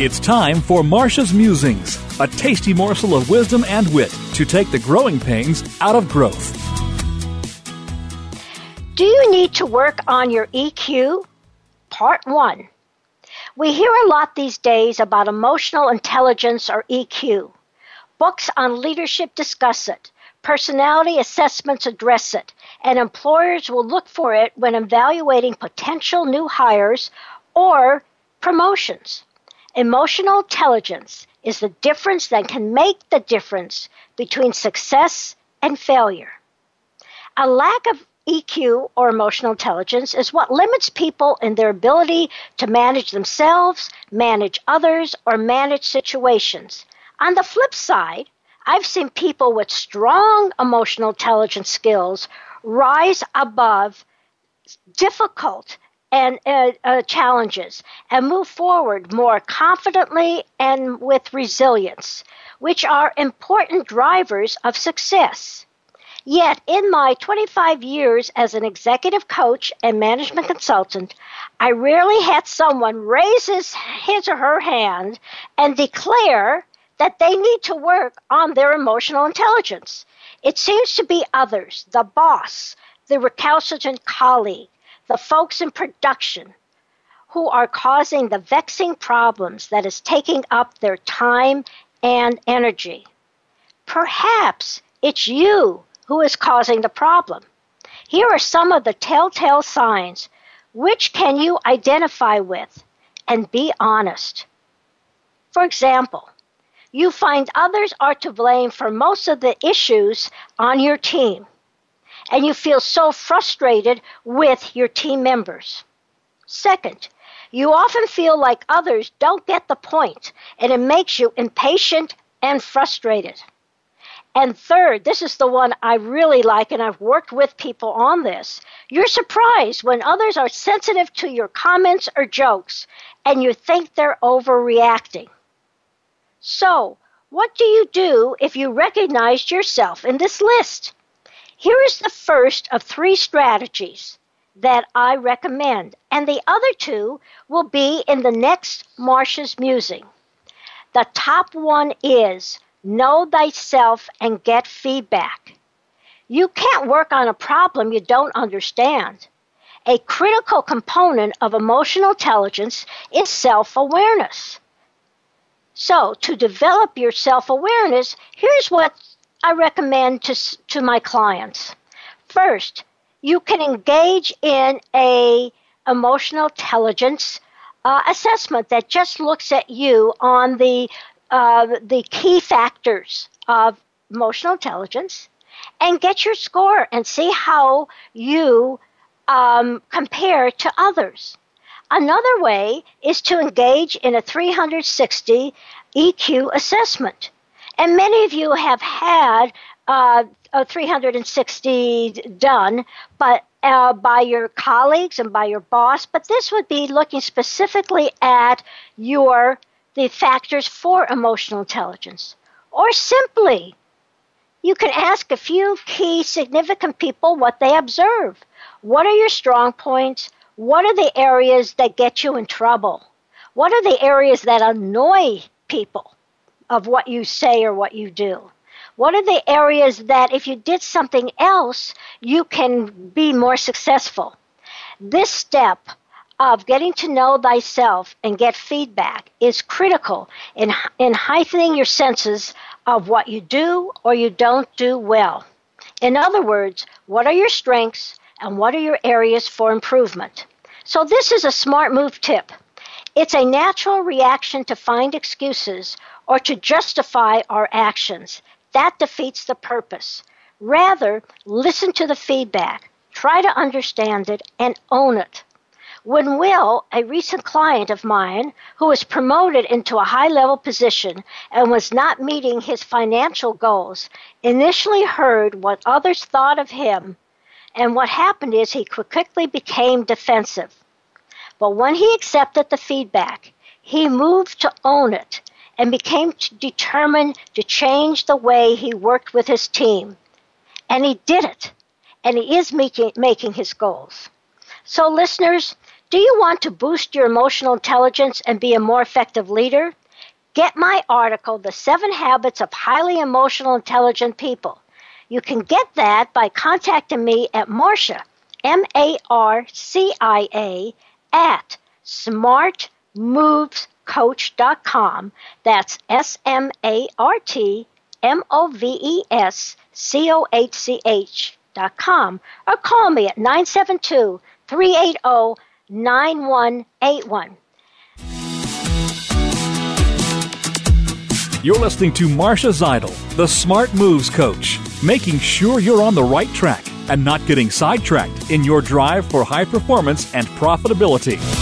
It's time for Marcia's Musings, a tasty morsel of wisdom and wit to take the growing pains out of growth. Do you need to work on your EQ? Part 1. We hear a lot these days about emotional intelligence or EQ. Books on leadership discuss it. Personality assessments address it, and employers will look for it when evaluating potential new hires or promotions. Emotional intelligence is the difference that can make the difference between success and failure. A lack of EQ or emotional intelligence is what limits people in their ability to manage themselves, manage others, or manage situations. On the flip side, I've seen people with strong emotional intelligence skills rise above difficult and uh, uh, challenges and move forward more confidently and with resilience, which are important drivers of success. Yet, in my 25 years as an executive coach and management consultant, I rarely had someone raise his, his or her hand and declare that they need to work on their emotional intelligence. It seems to be others, the boss, the recalcitrant colleague, the folks in production, who are causing the vexing problems that is taking up their time and energy. Perhaps it's you who is causing the problem. Here are some of the telltale signs. Which can you identify with and be honest? For example, you find others are to blame for most of the issues on your team, and you feel so frustrated with your team members. Second, you often feel like others don't get the point, and it makes you impatient and frustrated. And third, this is the one I really like, and I've worked with people on this. You're surprised when others are sensitive to your comments or jokes, and you think they're overreacting. So, what do you do if you recognize yourself in this list? Here is the first of three strategies that I recommend, and the other two will be in the next Marcia's Musing. The top one is know thyself and get feedback. You can't work on a problem you don't understand. A critical component of emotional intelligence is self awareness. So, to develop your self awareness, here's what I recommend to, to my clients. First, you can engage in a emotional intelligence uh, assessment that just looks at you on the uh, the key factors of emotional intelligence and get your score and see how you um, compare to others. Another way is to engage in a 360 EQ assessment. And many of you have had uh, a 360 done, but uh, by your colleagues and by your boss. But this would be looking specifically at your the factors for emotional intelligence, or simply you can ask a few key significant people what they observe. What are your strong points? What are the areas that get you in trouble? What are the areas that annoy people of what you say or what you do? What are the areas that if you did something else, you can be more successful? This step of getting to know thyself and get feedback is critical in, in heightening your senses of what you do or you don't do well. In other words, what are your strengths and what are your areas for improvement. So, this is a smart move tip. It's a natural reaction to find excuses or to justify our actions. That defeats the purpose. Rather, listen to the feedback, try to understand it, and own it. When Will, a recent client of mine who was promoted into a high level position and was not meeting his financial goals, initially heard what others thought of him and what happened is he quickly became defensive. But when he accepted the feedback, he moved to own it and became determined to change the way he worked with his team. And he did it. And he is making, making his goals. So, listeners, Do you want to boost your emotional intelligence and be a more effective leader? Get my article, The Seven Habits of Highly Emotional Intelligent People. You can get that by contacting me at Marcia, M A R C I A, at smartmovescoach.com. That's S M A R T M O V E S C O H C H dot com. Or call me at 972 380 9181. You're listening to Marcia Zidle, the Smart Moves Coach, making sure you're on the right track and not getting sidetracked in your drive for high performance and profitability.